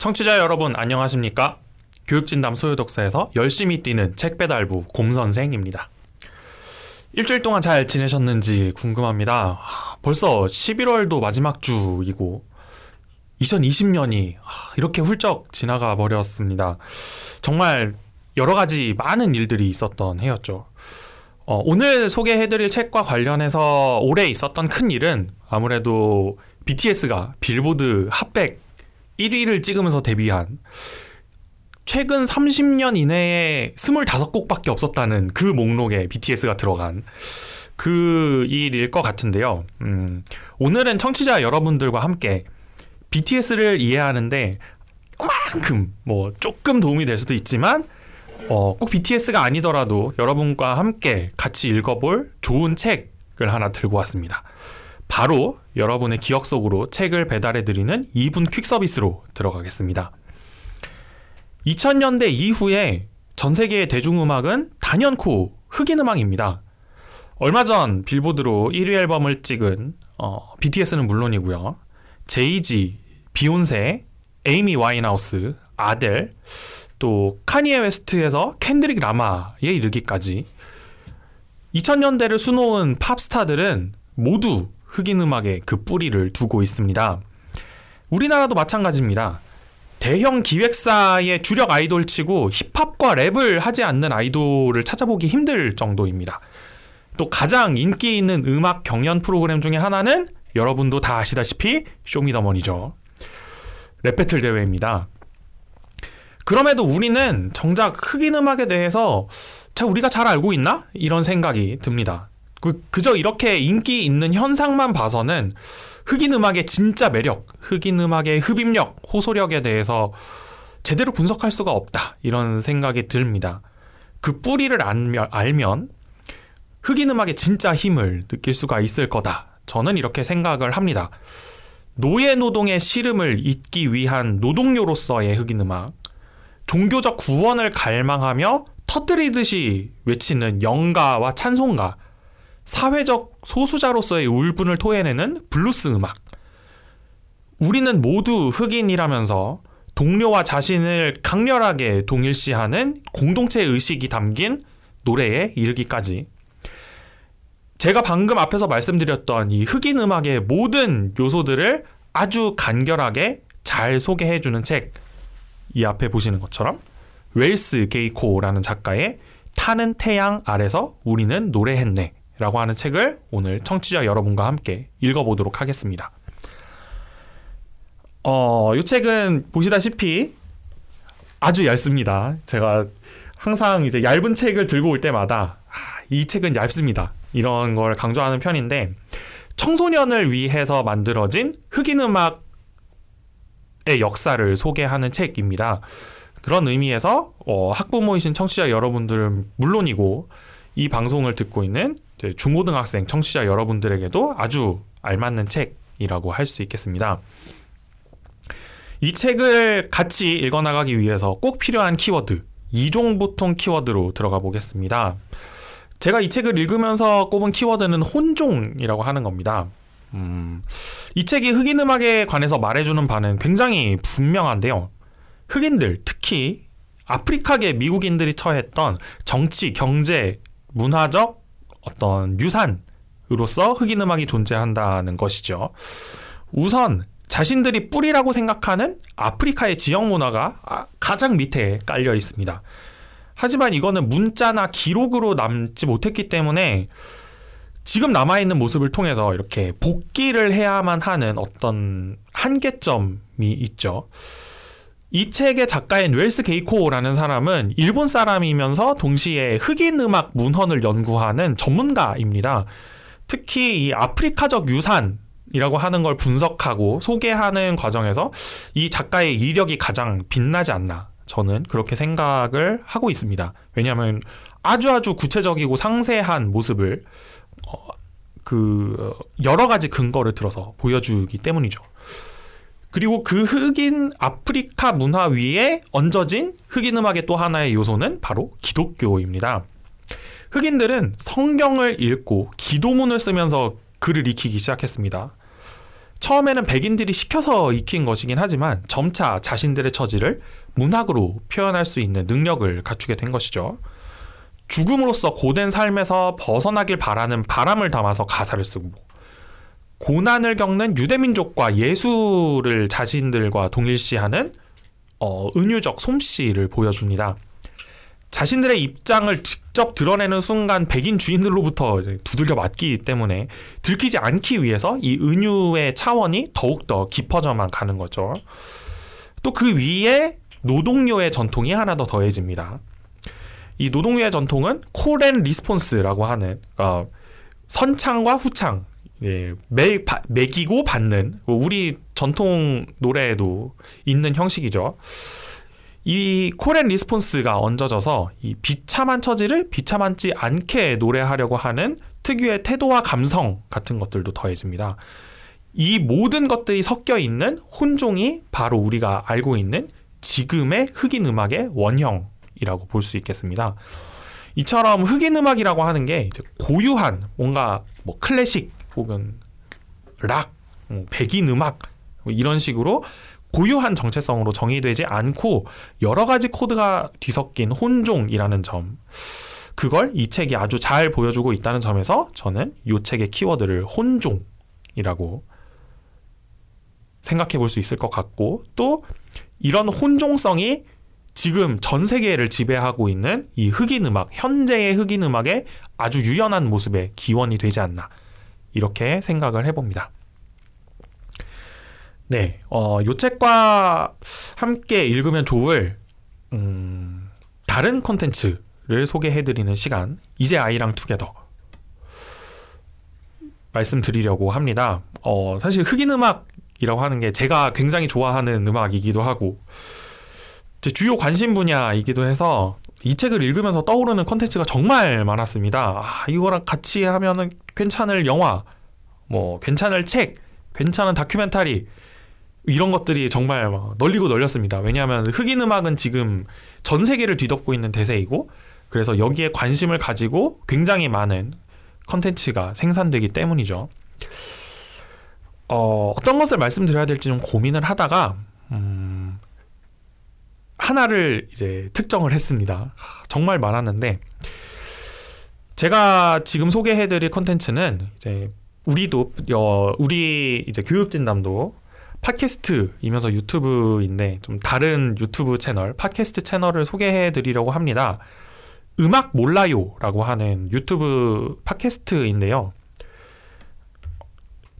청취자 여러분 안녕하십니까? 교육진담 소유독서에서 열심히 뛰는 책 배달부 곰선생입니다. 일주일 동안 잘 지내셨는지 궁금합니다. 벌써 11월도 마지막 주이고 2020년이 이렇게 훌쩍 지나가 버렸습니다. 정말 여러 가지 많은 일들이 있었던 해였죠. 어, 오늘 소개해드릴 책과 관련해서 올해 있었던 큰 일은 아무래도 BTS가 빌보드 핫백 1위를 찍으면서 데뷔한 최근 30년 이내에 25곡밖에 없었다는 그 목록에 BTS가 들어간 그 일일 것 같은데요. 음, 오늘은 청취자 여러분들과 함께 BTS를 이해하는데 그만큼 뭐 조금 도움이 될 수도 있지만 어, 꼭 BTS가 아니더라도 여러분과 함께 같이 읽어볼 좋은 책을 하나 들고 왔습니다. 바로 여러분의 기억 속으로 책을 배달해드리는 2분 퀵 서비스로 들어가겠습니다. 2000년대 이후에 전 세계의 대중음악은 단연코 흑인 음악입니다. 얼마 전 빌보드로 1위 앨범을 찍은 어, BTS는 물론이고요. 제이지, 비욘세, 에이미 와인하우스, 아델, 또 카니에 웨스트에서 켄드릭 라마에 이르기까지 2000년대를 수놓은 팝스타들은 모두 흑인 음악에 그 뿌리를 두고 있습니다. 우리나라도 마찬가지입니다. 대형 기획사의 주력 아이돌 치고 힙합과 랩을 하지 않는 아이돌을 찾아보기 힘들 정도입니다. 또 가장 인기 있는 음악 경연 프로그램 중에 하나는 여러분도 다 아시다시피 쇼미더머니죠. 랩배틀 대회입니다. 그럼에도 우리는 정작 흑인 음악에 대해서 자 우리가 잘 알고 있나? 이런 생각이 듭니다. 그, 그저 이렇게 인기 있는 현상만 봐서는 흑인 음악의 진짜 매력, 흑인 음악의 흡입력, 호소력에 대해서 제대로 분석할 수가 없다. 이런 생각이 듭니다. 그 뿌리를 알면, 알면 흑인 음악의 진짜 힘을 느낄 수가 있을 거다. 저는 이렇게 생각을 합니다. 노예 노동의 시름을 잇기 위한 노동요로서의 흑인 음악, 종교적 구원을 갈망하며 터뜨리듯이 외치는 영가와 찬송가, 사회적 소수자로서의 울분을 토해내는 블루스 음악. 우리는 모두 흑인이라면서 동료와 자신을 강렬하게 동일시하는 공동체 의식이 담긴 노래에 이르기까지. 제가 방금 앞에서 말씀드렸던 이 흑인 음악의 모든 요소들을 아주 간결하게 잘 소개해주는 책. 이 앞에 보시는 것처럼 웰스 게이코라는 작가의 타는 태양 아래서 우리는 노래했네. 라고 하는 책을 오늘 청취자 여러분과 함께 읽어보도록 하겠습니다. 어, 이 책은 보시다시피 아주 얇습니다. 제가 항상 이제 얇은 책을 들고 올 때마다 아, 이 책은 얇습니다. 이런 걸 강조하는 편인데 청소년을 위해서 만들어진 흑인 음악의 역사를 소개하는 책입니다. 그런 의미에서 어, 학부모이신 청취자 여러분들은 물론이고 이 방송을 듣고 있는 중고등학생 청취자 여러분들에게도 아주 알맞는 책이라고 할 수 있겠습니다. 이 책을 같이 읽어나가기 위해서 꼭 필요한 키워드, 이종 보통 키워드로 들어가 보겠습니다. 제가 이 책을 읽으면서 꼽은 키워드는 혼종이라고 하는 겁니다. 음, 이 책이 흑인 음악에 관해서 말해주는 바는 굉장히 분명한데요. 흑인들, 특히 아프리카계 미국인들이 처했던 정치, 경제, 문화적 어떤 유산으로서 흑인 음악이 존재한다는 것이죠. 우선 자신들이 뿌리라고 생각하는 아프리카의 지역 문화가 아, 가장 밑에 깔려 있습니다. 하지만 이거는 문자나 기록으로 남지 못했기 때문에 지금 남아있는 모습을 통해서 이렇게 복귀를 해야만 하는 어떤 한계점이 있죠. 이 책의 작가인 웰스 게이코라는 사람은 일본 사람이면서 동시에 흑인 음악 문헌을 연구하는 전문가입니다. 특히 이 아프리카적 유산 이라고 하는 걸 분석하고 소개하는 과정에서 이 작가의 이력이 가장 빛나지 않나 저는 그렇게 생각을 하고 있습니다. 왜냐하면 아주 아주 구체적이고 상세한 모습을 어, 그 여러 가지 근거를 들어서 보여주기 때문이죠. 그리고 그 흑인 아프리카 문화 위에 얹어진 흑인 음악의 또 하나의 요소는 바로 기독교입니다. 흑인들은 성경을 읽고 기도문을 쓰면서 글을 익히기 시작했습니다. 처음에는 백인들이 시켜서 익힌 것이긴 하지만 점차 자신들의 처지를 문학으로 표현할 수 있는 능력을 갖추게 된 것이죠. 죽음으로써 고된 삶에서 벗어나길 바라는 바람을 담아서 가사를 쓰고 고난을 겪는 유대민족과 예수를 자신들과 동일시하는 어, 은유적 솜씨를 보여줍니다. 자신들의 입장을 직접 드러내는 순간 백인 주인들로부터 두들겨 맞기 때문에 들키지 않기 위해서 이 은유의 차원이 더욱더 깊어져만 가는 거죠. 또 그 위에 노동요의 전통이 하나 더 더해집니다. 이 노동요의 전통은 call and response라고 하는 어, 선창과 후창 예, 매, 바, 매기고 받는 우리 전통 노래에도 있는 형식이죠. 이 call and response가 얹어져서 이 비참한 처지를 비참하지 않게 노래하려고 하는 특유의 태도와 감성 같은 것들도 더해집니다. 이 모든 것들이 섞여 있는 혼종이 바로 우리가 알고 있는 지금의 흑인 음악의 원형이라고 볼 수 있겠습니다. 이처럼 흑인 음악이라고 하는 게 고유한 뭔가 뭐 클래식 혹은 락, 뭐 백인 음악 뭐 이런 식으로 고유한 정체성으로 정의되지 않고 여러 가지 코드가 뒤섞인 혼종이라는 점. 그걸 이 책이 아주 잘 보여주고 있다는 점에서 저는 이 책의 키워드를 혼종이라고 생각해 볼 수 있을 것 같고 또 이런 혼종성이 지금 전 세계를 지배하고 있는 이 흑인 음악, 현재의 흑인 음악의 아주 유연한 모습의 기원이 되지 않나 이렇게 생각을 해봅니다. 네, 어, 요 책과 함께 읽으면 좋을 음, 다른 콘텐츠를 소개해드리는 시간 이제 아이랑 투게더 말씀드리려고 합니다. 어, 사실 흑인 음악이라고 하는 게 제가 굉장히 좋아하는 음악이기도 하고 제 주요 관심 분야이기도 해서 이 책을 읽으면서 떠오르는 콘텐츠가 정말 많았습니다. 아, 이거랑 같이 하면은 괜찮을 영화, 뭐 괜찮을 책, 괜찮은 다큐멘터리 이런 것들이 정말 널리고 널렸습니다. 왜냐하면 흑인 음악은 지금 전 세계를 뒤덮고 있는 대세이고 그래서 여기에 관심을 가지고 굉장히 많은 컨텐츠가 생산되기 때문이죠. 어, 어떤 것을 말씀드려야 될지 좀 고민을 하다가 음, 하나를 이제 특정을 했습니다. 정말 많았는데 제가 지금 소개해드릴 컨텐츠는 이제 우리도 어, 우리 이제 교육진담도 팟캐스트이면서 유튜브인데 좀 다른 유튜브 채널, 팟캐스트 채널을 소개해 드리려고 합니다. 음악 몰라요라고 하는 유튜브 팟캐스트인데요.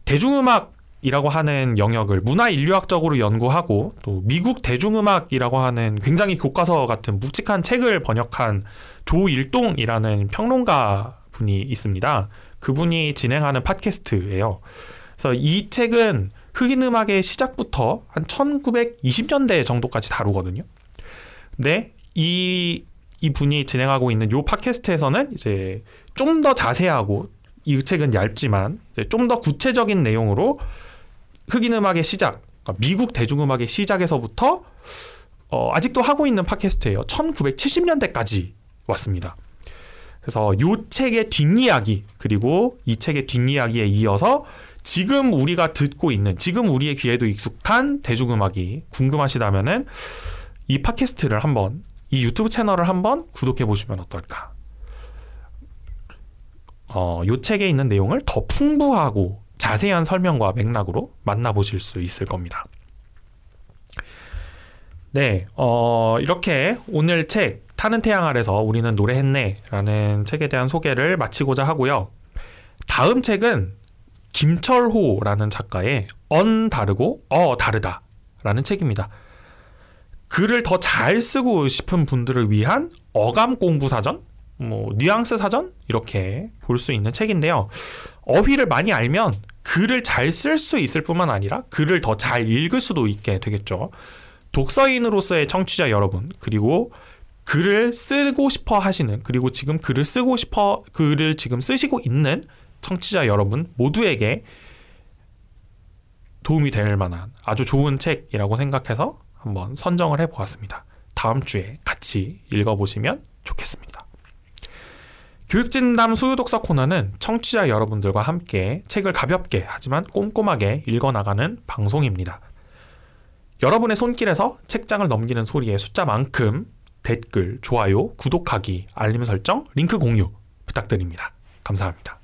대중음악 이라고 하는 영역을 문화 인류학적으로 연구하고 또 미국 대중음악이라고 하는 굉장히 교과서 같은 묵직한 책을 번역한 조일동이라는 평론가 분이 있습니다. 그분이 진행하는 팟캐스트예요. 그래서 이 책은 흑인 음악의 시작부터 한 1920년대 정도까지 다루거든요. 근데 이, 이 분이 진행하고 있는 요 팟캐스트에서는 이제 좀 더 자세하고 이 책은 얇지만 좀 더 구체적인 내용으로 흑인 음악의 시작, 그러니까 미국 대중음악의 시작에서부터 어, 아직도 하고 있는 팟캐스트예요. 1970년대까지 왔습니다. 그래서 요 책의 뒷이야기 그리고 이 책의 뒷이야기에 이어서 지금 우리가 듣고 있는 지금 우리의 귀에도 익숙한 대중음악이 궁금하시다면은 이 팟캐스트를 한번 이 유튜브 채널을 한번 구독해 보시면 어떨까? 어, 요 책에 있는 내용을 더 풍부하고 자세한 설명과 맥락으로 만나보실 수 있을 겁니다. 네, 어, 이렇게 오늘 책 타는 태양 아래서 우리는 노래했네라는 책에 대한 소개를 마치고자 하고요. 다음 책은 김철호라는 작가의 언 다르고 어 다르다라는 책입니다. 글을 더 잘 쓰고 싶은 분들을 위한 어감 공부 사전, 뭐 뉘앙스 사전 이렇게 볼 수 있는 책인데요. 어휘를 많이 알면 글을 잘 쓸 수 있을 뿐만 아니라 글을 더 잘 읽을 수도 있게 되겠죠. 독서인으로서의 청취자 여러분 그리고 글을 쓰고 싶어 하시는 그리고 지금 글을 쓰고 싶어 글을 지금 쓰시고 있는 청취자 여러분 모두에게 도움이 될 만한 아주 좋은 책이라고 생각해서 한번 선정을 해 보았습니다. 다음 주에 같이 읽어보시면 좋겠습니다. 교육진담 수요독서 코너는 청취자 여러분들과 함께 책을 가볍게 하지만 꼼꼼하게 읽어나가는 방송입니다. 여러분의 손길에서 책장을 넘기는 소리의 숫자만큼 댓글, 좋아요, 구독하기, 알림 설정, 링크 공유 부탁드립니다. 감사합니다.